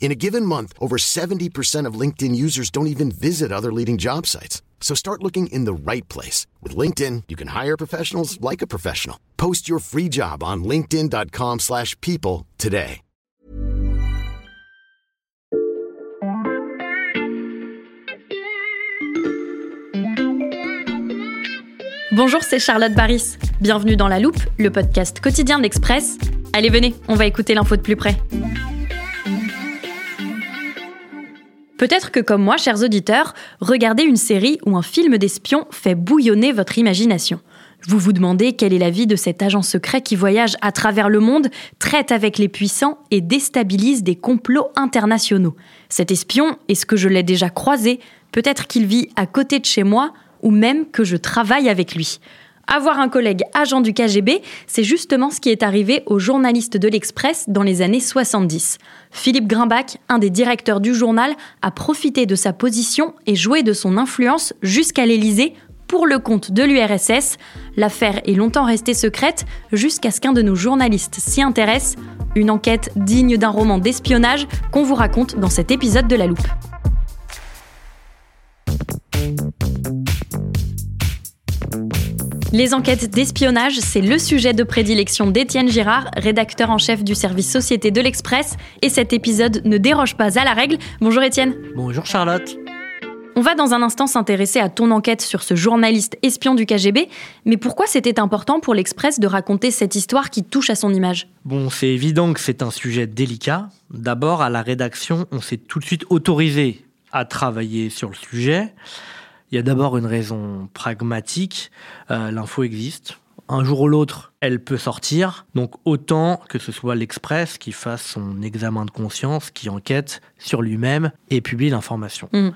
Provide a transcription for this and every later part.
In a given month, over 70% of LinkedIn users don't even visit other leading job sites. So start looking in the right place. With LinkedIn, you can hire professionals like a professional. Post your free job on linkedin.com slash people today. Bonjour, c'est Charlotte Baris. Bienvenue dans La Loupe, le podcast quotidien de l'Express. Allez, venez, on va écouter l'info de plus près. Peut-être que comme moi, chers auditeurs, regarder une série ou un film d'espion fait bouillonner votre imagination. Vous vous demandez quelle est la vie de cet agent secret qui voyage à travers le monde, traite avec les puissants et déstabilise des complots internationaux. Cet espion, est-ce que je l'ai déjà croisé? Peut-être qu'il vit à côté de chez moi ou même que je travaille avec lui. Avoir un collègue agent du KGB, c'est justement ce qui est arrivé aux journalistes de l'Express dans les années 70. Philippe Grimbach, un des directeurs du journal, a profité de sa position et joué de son influence jusqu'à l'Élysée pour le compte de l'URSS. L'affaire est longtemps restée secrète jusqu'à ce qu'un de nos journalistes s'y intéresse. Une enquête digne d'un roman d'espionnage qu'on vous raconte dans cet épisode de La Loupe. Les enquêtes d'espionnage, c'est le sujet de prédilection d'Étienne Girard, rédacteur en chef du service Société de l'Express. Et cet épisode ne déroge pas à la règle. Bonjour Étienne. Bonjour Charlotte. On va dans un instant s'intéresser à ton enquête sur ce journaliste espion du KGB, mais pourquoi c'était important pour l'Express de raconter cette histoire qui touche à son image? Bon, c'est évident que c'est un sujet délicat. D'abord, à la rédaction, on s'est tout de suite autorisé à travailler sur le sujet. Il y a d'abord une raison pragmatique. Euh, l'info existe. Un jour ou l'autre, elle peut sortir. Donc autant que ce soit l'Express qui fasse son examen de conscience, qui enquête sur lui-même et publie l'information. Mmh.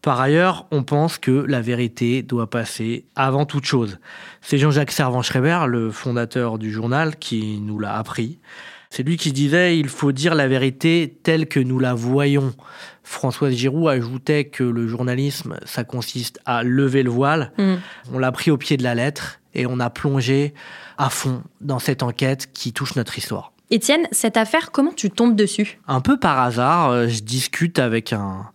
Par ailleurs, on pense que la vérité doit passer avant toute chose. C'est Jean-Jacques Servan-Schreiber, le fondateur du journal, qui nous l'a appris. C'est lui qui disait il faut dire la vérité telle que nous la voyons. Françoise Giroud ajoutait que le journalisme, ça consiste à lever le voile. Mm. On l'a pris au pied de la lettre et on a plongé à fond dans cette enquête qui touche notre histoire. Étienne, cette affaire, comment tu tombes dessus? Un peu par hasard, euh, je discute avec un,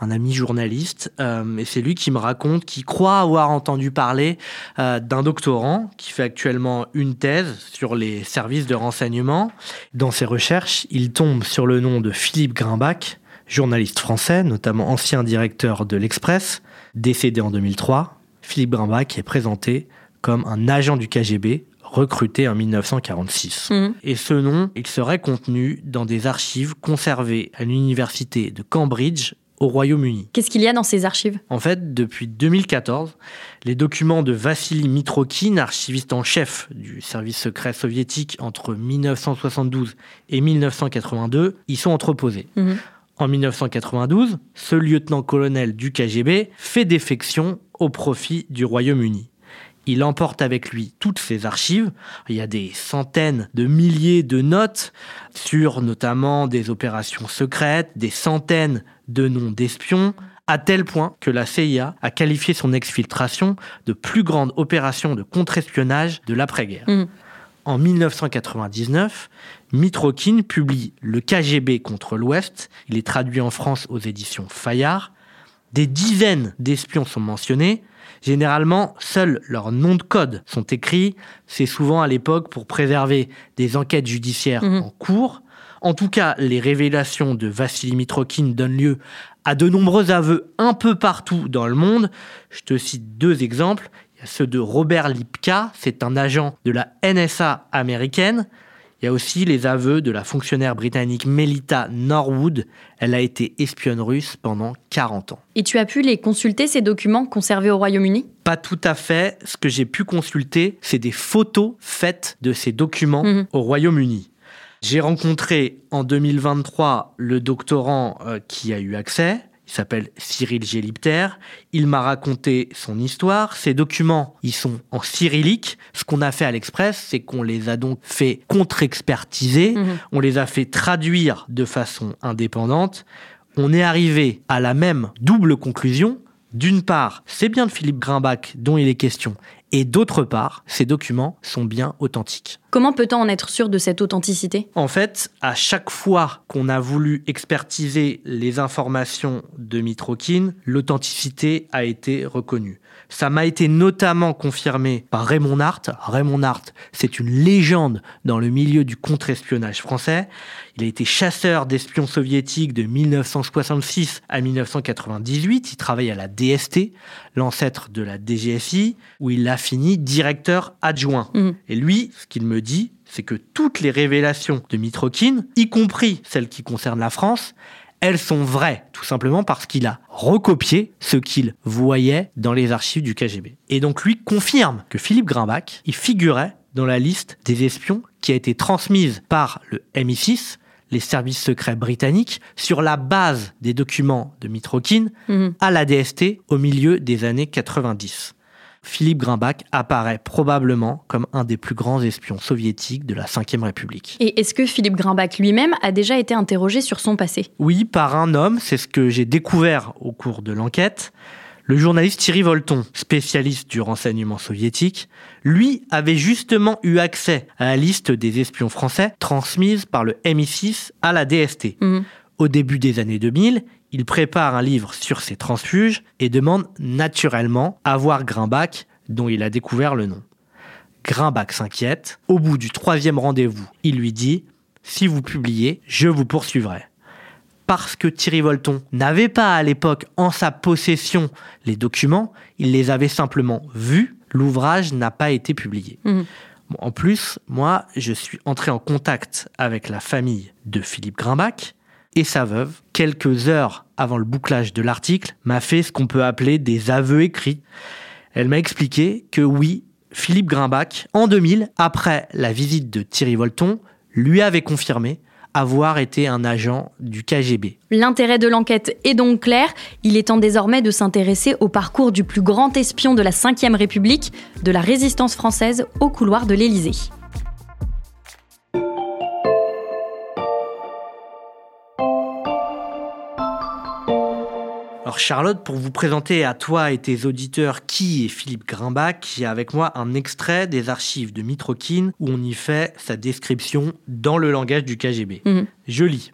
un ami journaliste, euh, et c'est lui qui me raconte qu'il croit avoir entendu parler euh, d'un doctorant qui fait actuellement une thèse sur les services de renseignement. Dans ses recherches, il tombe sur le nom de Philippe Grimbach, journaliste français, notamment ancien directeur de l'Express, décédé en 2003. Philippe Grimbach est présenté comme un agent du KGB recruté en 1946. Mmh. Et ce nom, il serait contenu dans des archives conservées à l'université de Cambridge au Royaume-Uni. Qu'est-ce qu'il y a dans ces archives? En fait, depuis 2014, les documents de Vassili Mitrokin, archiviste en chef du service secret soviétique entre 1972 et 1982, y sont entreposés. Mhm. En 1992, ce lieutenant-colonel du KGB fait défection au profit du Royaume-Uni. Il emporte avec lui toutes ses archives. Il y a des centaines de milliers de notes sur notamment des opérations secrètes, des centaines de noms d'espions, à tel point que la CIA a qualifié son exfiltration de plus grande opération de contre-espionnage de l'après-guerre. Mm. En 1999, Mitrokin publie Le KGB contre l'Ouest. Il est traduit en France aux éditions Fayard. Des dizaines d'espions sont mentionnés. Généralement, seuls leurs noms de code sont écrits. C'est souvent à l'époque pour préserver des enquêtes judiciaires mm-hmm. en cours. En tout cas, les révélations de Vassili Mitrokin donnent lieu à de nombreux aveux un peu partout dans le monde. Je te cite deux exemples. Il y ceux de Robert Lipka, c'est un agent de la NSA américaine. Il y a aussi les aveux de la fonctionnaire britannique Melita Norwood. Elle a été espionne russe pendant 40 ans. Et tu as pu les consulter, ces documents conservés au Royaume-Uni? Pas tout à fait. Ce que j'ai pu consulter, c'est des photos faites de ces documents Mhm. au Royaume-Uni. J'ai rencontré en 2023 le doctorant euh, qui a eu accès. Il s'appelle Cyril Gélipter. Il m'a raconté son histoire. Ces documents, ils sont en cyrillique. Ce qu'on a fait à l'Express, c'est qu'on les a donc fait contre-expertiser. Mhm. On les a fait traduire de façon indépendante. On est arrivé à la même double conclusion. D'une part, c'est bien de Philippe Grimbach dont il est question. Et d'autre part, ces documents sont bien authentiques. Comment peut-on en être sûr de cette authenticité? En fait, à chaque fois qu'on a voulu expertiser les informations de Mitrokin, l'authenticité a été reconnue. Ça m'a été notamment confirmé par Raymond Hart. Raymond Hart, c'est une légende dans le milieu du contre-espionnage français. Il a été chasseur d'espions soviétiques de 1966 à 1998. Il travaille à la DST, l'ancêtre de la DGSI, où il a fini directeur adjoint. Mhm. Et lui, ce qu'il me dit, c'est que toutes les révélations de Mitrokin, y compris celles qui concernent la France, elles sont vraies, tout simplement parce qu'il a recopié ce qu'il voyait dans les archives du KGB. Et donc lui confirme que Philippe Grimbach, il figurait dans la liste des espions qui a été transmise par le MI6, les services secrets britanniques, sur la base des documents de Mitrokin Mhm. à la DST au milieu des années 90. Philippe Grimbach apparaît probablement comme un des plus grands espions soviétiques de la Ve République. Et est-ce que Philippe Grimbach lui-même a déjà été interrogé sur son passé? Oui, par un homme, c'est ce que j'ai découvert au cours de l'enquête. Le journaliste Thierry Volton, spécialiste du renseignement soviétique, lui avait justement eu accès à la liste des espions français transmise par le MI6 à la DST. Mhm. Au début des années 2000, il prépare un livre sur ces transfuges et demande naturellement à voir Grimbach, dont il a découvert le nom. Grimbach s'inquiète. Au bout du troisième rendez-vous, il lui dit Si vous publiez, je vous poursuivrai. Parce que Thierry Volton n'avait pas à l'époque en sa possession les documents, il les avait simplement vus, l'ouvrage n'a pas été publié. Bon, en plus, moi, je suis entré en contact avec la famille de Philippe Grimbach et sa veuve, quelques heures avant le bouclage de l'article, m'a fait ce qu'on peut appeler des aveux écrits. Elle m'a expliqué que oui, Philippe Grimbach, en 2000, après la visite de Thierry Volton, lui avait confirmé avoir été un agent du KGB. L'intérêt de l'enquête est donc clair. Il est temps désormais de s'intéresser au parcours du plus grand espion de la Ve République, de la résistance française au couloir de l'Élysée. Alors Charlotte, pour vous présenter à toi et tes auditeurs qui est Philippe Grimbach, a avec moi un extrait des archives de Mitrokin où on y fait sa description dans le langage du KGB. Mhm. Je lis.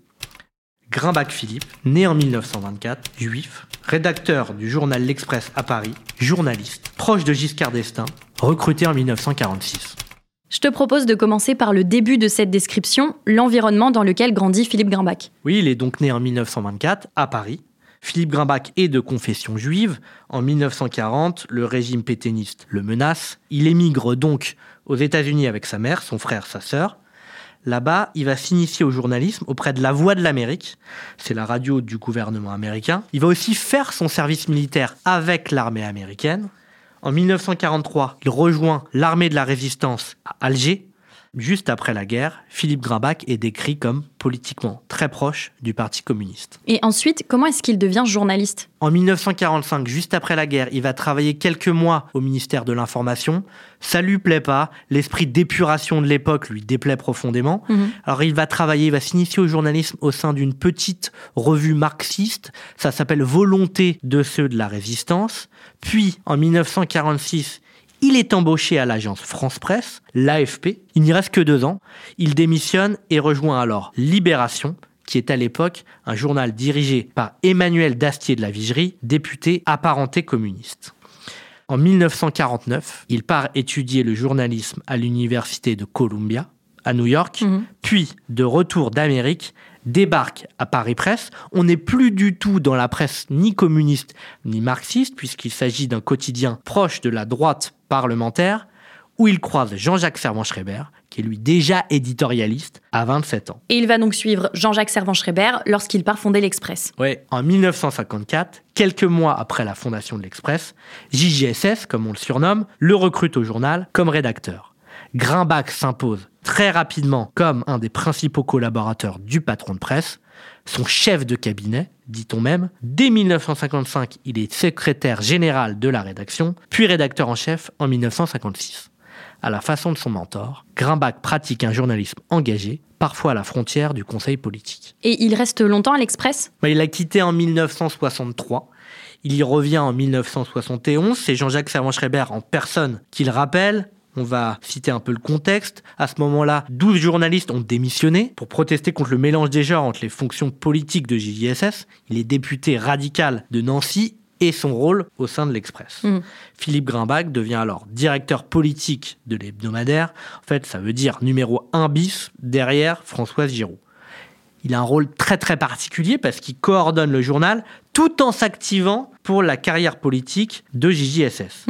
Grimbach Philippe, né en 1924, juif, rédacteur du journal L'Express à Paris, journaliste, proche de Giscard d'Estaing, recruté en 1946. Je te propose de commencer par le début de cette description, l'environnement dans lequel grandit Philippe Grimbach. Oui, il est donc né en 1924 à Paris. Philippe Grimbach est de confession juive. En 1940, le régime pétainiste le menace. Il émigre donc aux États-Unis avec sa mère, son frère, sa sœur. Là-bas, il va s'initier au journalisme auprès de La Voix de l'Amérique. C'est la radio du gouvernement américain. Il va aussi faire son service militaire avec l'armée américaine. En 1943, il rejoint l'armée de la résistance à Alger. Juste après la guerre, Philippe Grimbach est décrit comme politiquement très proche du Parti communiste. Et ensuite, comment est-ce qu'il devient journaliste? En 1945, juste après la guerre, il va travailler quelques mois au ministère de l'Information. Ça lui plaît pas, l'esprit d'épuration de l'époque lui déplaît profondément. Mhm. Alors il va travailler, il va s'initier au journalisme au sein d'une petite revue marxiste. Ça s'appelle Volonté de ceux de la résistance. Puis en 1946, il est embauché à l'agence France Presse, l'AFP. Il n'y reste que deux ans. Il démissionne et rejoint alors Libération, qui est à l'époque un journal dirigé par Emmanuel Dastier de la Vigerie, député apparenté communiste. En 1949, il part étudier le journalisme à l'université de Columbia, à New York, Mhm. puis de retour d'Amérique, débarque à Paris Presse. On n'est plus du tout dans la presse ni communiste ni marxiste, puisqu'il s'agit d'un quotidien proche de la droite parlementaire, où il croise Jean-Jacques Servan-Schreiber, qui est lui déjà éditorialiste à 27 ans. Et il va donc suivre Jean-Jacques Servan-Schreiber lorsqu'il part fonder l'Express. Oui, en 1954, quelques mois après la fondation de l'Express, JJSS, comme on le surnomme, le recrute au journal comme rédacteur. Grimbach s'impose très rapidement comme un des principaux collaborateurs du patron de presse, son chef de cabinet, dit-on même. Dès 1955, il est secrétaire général de la rédaction, puis rédacteur en chef en 1956 à la façon de son mentor, Grimbach pratique un journalisme engagé, parfois à la frontière du conseil politique. Et il reste longtemps à l'Express? Bah, Il a quitté en 1963. Il y revient en 1971. C'est Jean-Jacques Servan-Schreiber en personne qui le rappelle. On va citer un peu le contexte. À ce moment-là, 12 journalistes ont démissionné pour protester contre le mélange des genres entre les fonctions politiques de JJSS. Il est député radical de Nancy et son rôle au sein de l'Express. Mm. Philippe Grimbach devient alors directeur politique de l'hebdomadaire. En fait, ça veut dire numéro 1 bis derrière Françoise Giroud. Il a un rôle très très particulier parce qu'il coordonne le journal tout en s'activant pour la carrière politique de JJSS.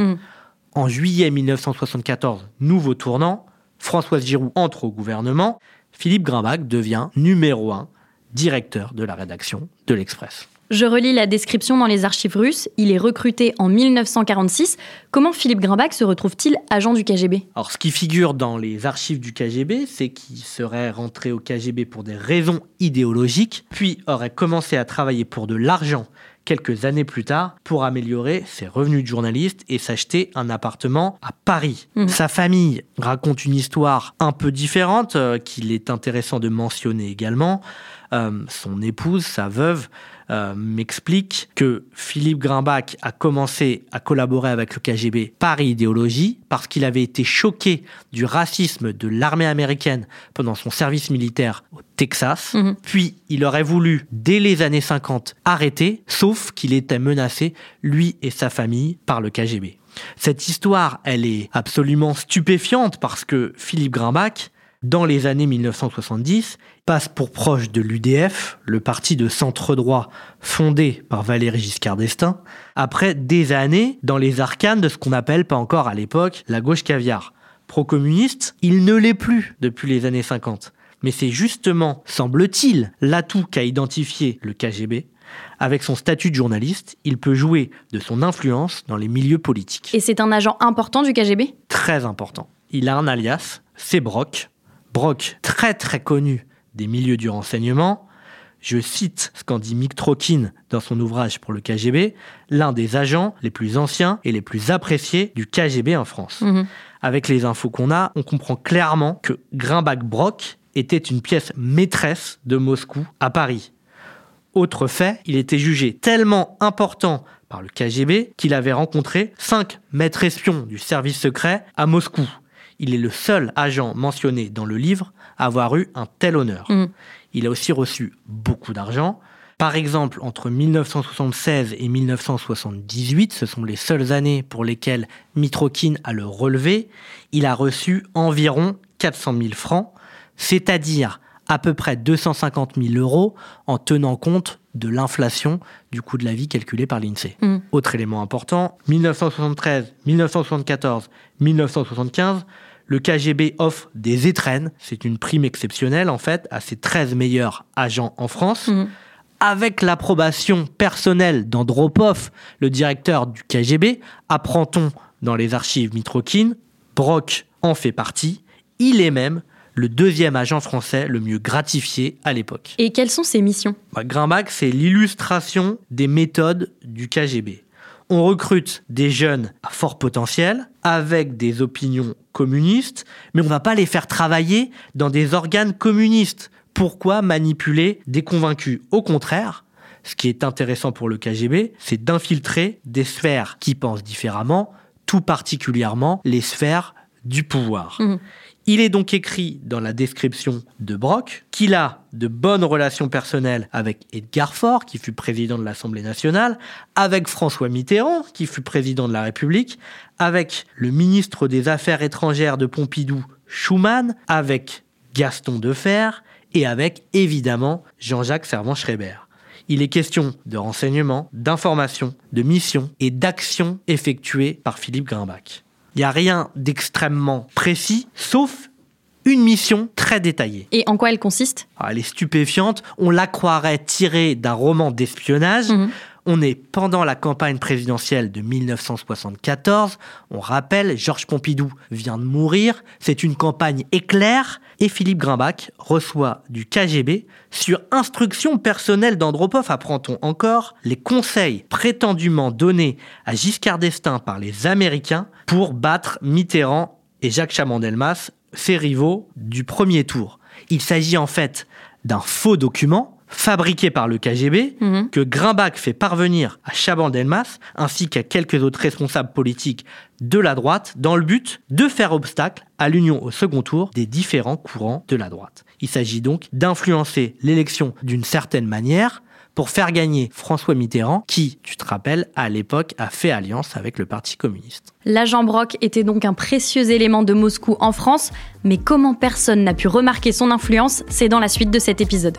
En juillet 1974, nouveau tournant, Françoise Giroud entre au gouvernement, Philippe Grimbach devient numéro 1 directeur de la rédaction de l'Express. Je relis la description dans les archives russes. Il est recruté en 1946. Comment Philippe Grimbach se retrouve-t-il agent du KGB Alors, ce qui figure dans les archives du KGB, c'est qu'il serait rentré au KGB pour des raisons idéologiques, puis aurait commencé à travailler pour de l'argent quelques années plus tard pour améliorer ses revenus de journaliste et s'acheter un appartement à Paris. Mmh. Sa famille raconte une histoire un peu différente euh, qu'il est intéressant de mentionner également. Euh, son épouse, sa veuve, euh, m'explique que Philippe Grimbach a commencé à collaborer avec le KGB par idéologie, parce qu'il avait été choqué du racisme de l'armée américaine pendant son service militaire au Texas. Mhm. Puis il aurait voulu, dès les années 50, arrêter, sauf qu'il était menacé, lui et sa famille, par le KGB. Cette histoire, elle est absolument stupéfiante parce que Philippe Grimbach, dans les années 1970, passe pour proche de l'UDF, le parti de centre droit fondé par Valéry Giscard d'Estaing, après des années dans les arcanes de ce qu'on appelle pas encore à l'époque la gauche caviar. Pro-communiste, il ne l'est plus depuis les années 50. Mais c'est justement, semble-t-il, l'atout qu'a identifié le KGB. Avec son statut de journaliste, il peut jouer de son influence dans les milieux politiques. Et c'est un agent important du KGB Très important. Il a un alias, c'est Brock. Brock, très très connu des milieux du renseignement. Je cite ce qu'en dit Mick Trokin dans son ouvrage pour le KGB, l'un des agents les plus anciens et les plus appréciés du KGB en France. Mhm. Avec les infos qu'on a, on comprend clairement que Grimbach-Brock était une pièce maîtresse de Moscou à Paris. Autre fait, il était jugé tellement important par le KGB qu'il avait rencontré cinq maîtres espions du service secret à Moscou. Il est le seul agent mentionné dans le livre à avoir eu un tel honneur. Mm. Il a aussi reçu beaucoup d'argent. Par exemple, entre 1976 et 1978, ce sont les seules années pour lesquelles Mitrokin a le relevé, il a reçu environ 400 000 francs, c'est-à-dire à peu près 250 000 euros en tenant compte de l'inflation du coût de la vie calculé par l'INSEE. Mm. Autre élément important, 1973, 1974, 1975, le KGB offre des étrennes, c'est une prime exceptionnelle en fait, à ses 13 meilleurs agents en France. Mhm. Avec l'approbation personnelle d'Andropov, le directeur du KGB, apprend-on dans les archives Mitrokin, Brock en fait partie. Il est même le deuxième agent français le mieux gratifié à l'époque. Et quelles sont ses missions? Bah, Grimbach, c'est l'illustration des méthodes du KGB on recrute des jeunes à fort potentiel, avec des opinions communistes, mais on ne va pas les faire travailler dans des organes communistes. Pourquoi manipuler des convaincus? Au contraire, ce qui est intéressant pour le KGB, c'est d'infiltrer des sphères qui pensent différemment, tout particulièrement les sphères du pouvoir. Mmh. Il est donc écrit dans la description de Brock qu'il a de bonnes relations personnelles avec Edgar Faure, qui fut président de l'Assemblée nationale, avec François Mitterrand, qui fut président de la République, avec le ministre des Affaires étrangères de Pompidou, Schumann, avec Gaston Defer et avec évidemment Jean-Jacques Servan-Schreiber. Il est question de renseignements, d'informations, de missions et d'actions effectuées par Philippe Grimbach. Il n'y a rien d'extrêmement précis, sauf une mission très détaillée. Et en quoi elle consiste? Ah, Elle est stupéfiante, on la croirait tirée d'un roman d'espionnage. Mhm. On est pendant la campagne présidentielle de 1974. On rappelle, Georges Pompidou vient de mourir. C'est une campagne éclair. Et Philippe Grimbach reçoit du KGB, sur instruction personnelle d'Andropov, apprend-on encore, les conseils prétendument donnés à Giscard d'Estaing par les Américains pour battre Mitterrand et Jacques Chaban-Delmas, ses rivaux du premier tour. Il s'agit en fait d'un faux document fabriqué par le KGB Mhm. que Grimbach fait parvenir à Chaban-Delmas ainsi qu'à quelques autres responsables politiques de la droite dans le but de faire obstacle à l'union au second tour des différents courants de la droite. Il s'agit donc d'influencer l'élection d'une certaine manière pour faire gagner François Mitterrand qui, tu te rappelles, à l'époque a fait alliance avec le Parti communiste. L'agent Brock était donc un précieux élément de Moscou en France, mais comment personne n'a pu remarquer son influence, c'est dans la suite de cet épisode.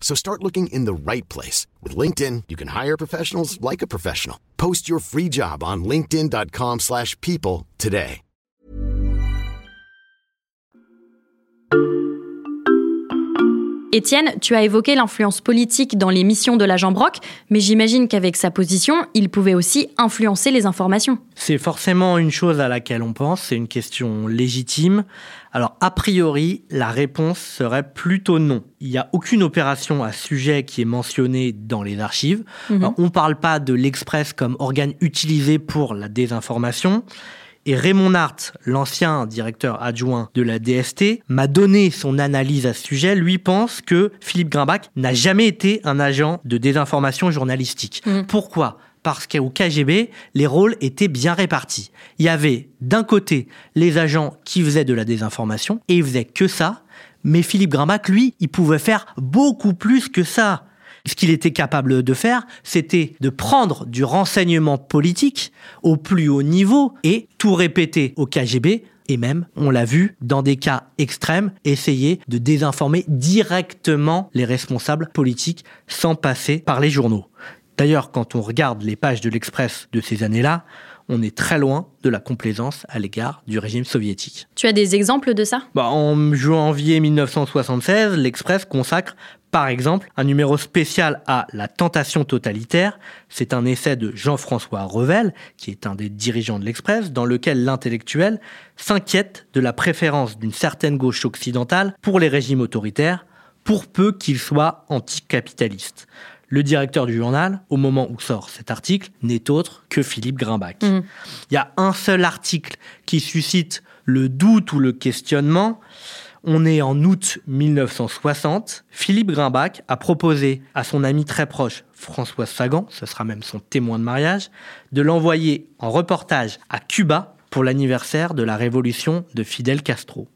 So start looking in the right place. With LinkedIn, you can hire professionals like a professional. Post your free job on linkedin.com/people slash people today. Étienne, tu as évoqué l'influence politique dans les missions de l'agent Brock, mais j'imagine qu'avec sa position, il pouvait aussi influencer les informations. C'est forcément une chose à laquelle on pense, c'est une question légitime. Alors, a priori, la réponse serait plutôt non. Il n'y a aucune opération à ce sujet qui est mentionnée dans les archives. Alors, on ne parle pas de l'Express comme organe utilisé pour la désinformation. Et Raymond Hart, l'ancien directeur adjoint de la DST, m'a donné son analyse à ce sujet. Lui pense que Philippe Grimbach n'a jamais été un agent de désinformation journalistique. Pourquoi? Parce qu'au KGB, les rôles étaient bien répartis. Il y avait d'un côté les agents qui faisaient de la désinformation, et ils faisaient que ça, mais Philippe Grimbach, lui, il pouvait faire beaucoup plus que ça. Ce qu'il était capable de faire, c'était de prendre du renseignement politique au plus haut niveau et tout répéter au KGB et même, on l'a vu, dans des cas extrêmes, essayer de désinformer directement les responsables politiques sans passer par les journaux. D'ailleurs, quand on regarde les pages de l'Express de ces années-là, on est très loin de la complaisance à l'égard du régime soviétique. Tu as des exemples de ça? Bah, en janvier 1976, l'Express consacre par exemple un numéro spécial à La tentation totalitaire. C'est un essai de Jean-François Revel, qui est un des dirigeants de l'Express, dans lequel l'intellectuel s'inquiète de la préférence d'une certaine gauche occidentale pour les régimes autoritaires, pour peu qu'ils soient anticapitalistes. Le directeur du journal, au moment où sort cet article, n'est autre que Philippe Grimbach. Il y a un seul article qui suscite le doute ou le questionnement. On est en août 1960. Philippe Grimbach a proposé à son ami très proche, François Sagan, ce sera même son témoin de mariage, de l'envoyer en reportage à Cuba pour l'anniversaire de la révolution de Fidel Castro.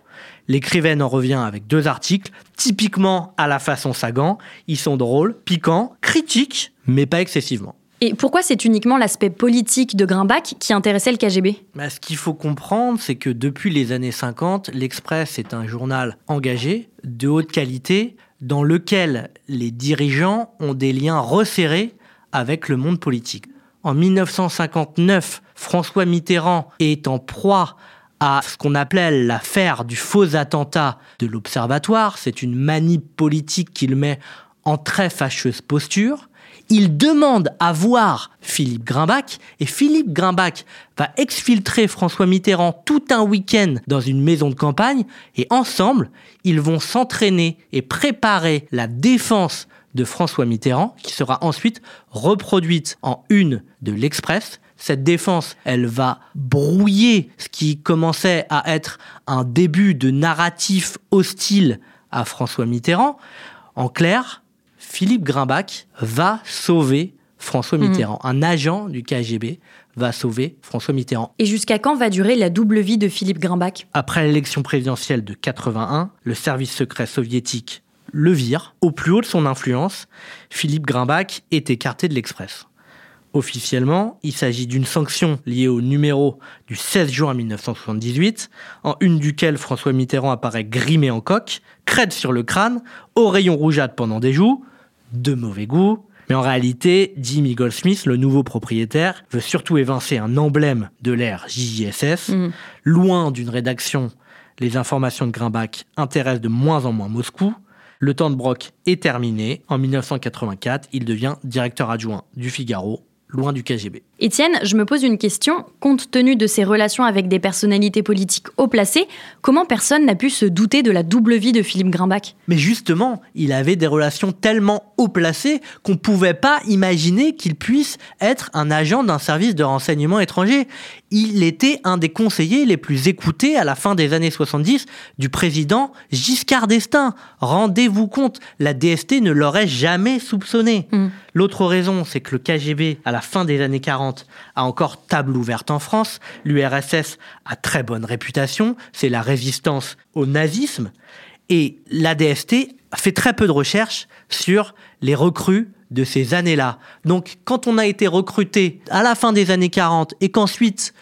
L'écrivaine en revient avec deux articles, typiquement à la façon Sagan. Ils sont drôles, piquants, critiques, mais pas excessivement. Et pourquoi c'est uniquement l'aspect politique de Grimbach qui intéressait le KGB Bah, ce qu'il faut comprendre, c'est que depuis les années 50, l'Express est un journal engagé, de haute qualité, dans lequel les dirigeants ont des liens resserrés avec le monde politique. En 1959, François Mitterrand est en proie à ce qu'on appelait l'affaire du faux attentat de l'Observatoire. C'est une manip politique qu'il met en très fâcheuse posture. Il demande à voir Philippe Grimbach et Philippe Grimbach va exfiltrer François Mitterrand tout un week-end dans une maison de campagne et ensemble, ils vont s'entraîner et préparer la défense de François Mitterrand qui sera ensuite reproduite en une de l'Express. Cette défense, elle va brouiller ce qui commençait à être un début de narratif hostile à François Mitterrand. En clair, Philippe Grimbach va sauver François Mhm. Mitterrand. Un agent du KGB va sauver François Mitterrand. Et jusqu'à quand va durer la double vie de Philippe Grimbach? Après l'élection présidentielle de 81, le service secret soviétique le vire. Au plus haut de son influence, Philippe Grimbach est écarté de l'Express. Officiellement, il s'agit d'une sanction liée au numéro du 16 juin 1978, en une duquel François Mitterrand apparaît grimé en coque, crête sur le crâne, au rayon rougeâtre pendant des joues, de mauvais goût. Mais en réalité, Jimmy Goldsmith, le nouveau propriétaire, veut surtout évincer un emblème de l'ère JJSS. Mhm. Loin d'une rédaction, les informations de Grimbach intéressent de moins en moins Moscou. Le temps de Brock est terminé. En 1984, il devient directeur adjoint du Figaro, loin du KGB. Étienne, je me pose une question. Compte tenu de ses relations avec des personnalités politiques haut placées, comment personne n'a pu se douter de la double vie de Philippe Grimbach? Mais justement, il avait des relations tellement haut placées qu'on ne pouvait pas imaginer qu'il puisse être un agent d'un service de renseignement étranger. Il était un des conseillers les plus écoutés à la fin des années 70 du président Giscard d'Estaing. Rendez-vous compte, la DST ne l'aurait jamais soupçonné. Mm. L'autre raison, c'est que le KGB, à la fin des années 40, a encore table ouverte en France. L'URSS a très bonne réputation, c'est la résistance au nazisme. Et la DST fait très peu de recherches sur les recrues de ces années-là. Donc, quand on a été recruté à la fin des années 40 et qu'ensuite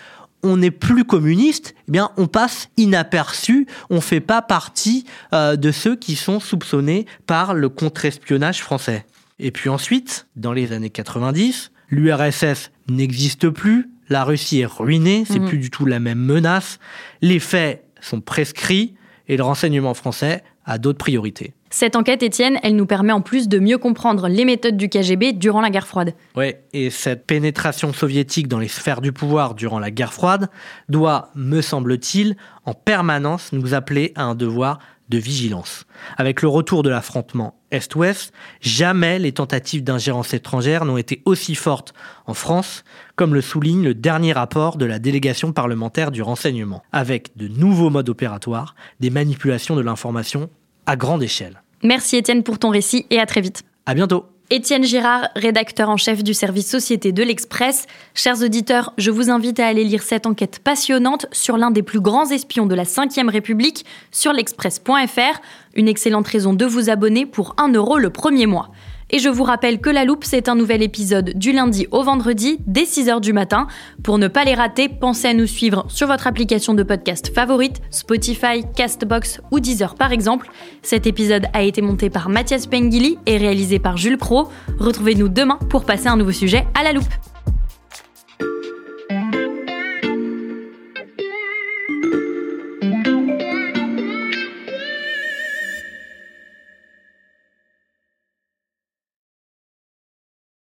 on n'est plus communiste, eh bien, on passe inaperçu, on fait pas partie euh, de ceux qui sont soupçonnés par le contre-espionnage français. Et puis ensuite, dans les années 90, l'URSS n'existe plus, la Russie est ruinée, c'est Mhm. plus du tout la même menace, les faits sont prescrits et le renseignement français a d'autres priorités. Cette enquête, Étienne, elle nous permet en plus de mieux comprendre les méthodes du KGB durant la guerre froide. Ouais, et cette pénétration soviétique dans les sphères du pouvoir durant la guerre froide doit, me semble-t-il, en permanence nous appeler à un devoir de vigilance. Avec le retour de l'affrontement Est-Ouest, jamais les tentatives d'ingérence étrangère n'ont été aussi fortes en France, comme le souligne le dernier rapport de la délégation parlementaire du renseignement, avec de nouveaux modes opératoires, des manipulations de l'information à grande échelle. Merci Étienne pour ton récit et à très vite. À bientôt! Étienne Girard, rédacteur en chef du service Société de l'Express. Chers auditeurs, je vous invite à aller lire cette enquête passionnante sur l'un des plus grands espions de la Ve République sur l'express.fr. Une excellente raison de vous abonner pour 1 euro le premier mois. Et je vous rappelle que La Loupe, c'est un nouvel épisode du lundi au vendredi dès 6h du matin. Pour ne pas les rater, pensez à nous suivre sur votre application de podcast favorite, Spotify, Castbox ou Deezer par exemple. Cet épisode a été monté par Mathias Pengili et réalisé par Jules Pro. Retrouvez-nous demain pour passer un nouveau sujet à La Loupe.